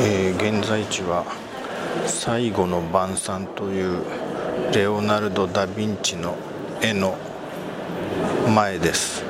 えー、現在地は最後の晩餐というレオナルド・ダ・ヴィンチの絵の前です。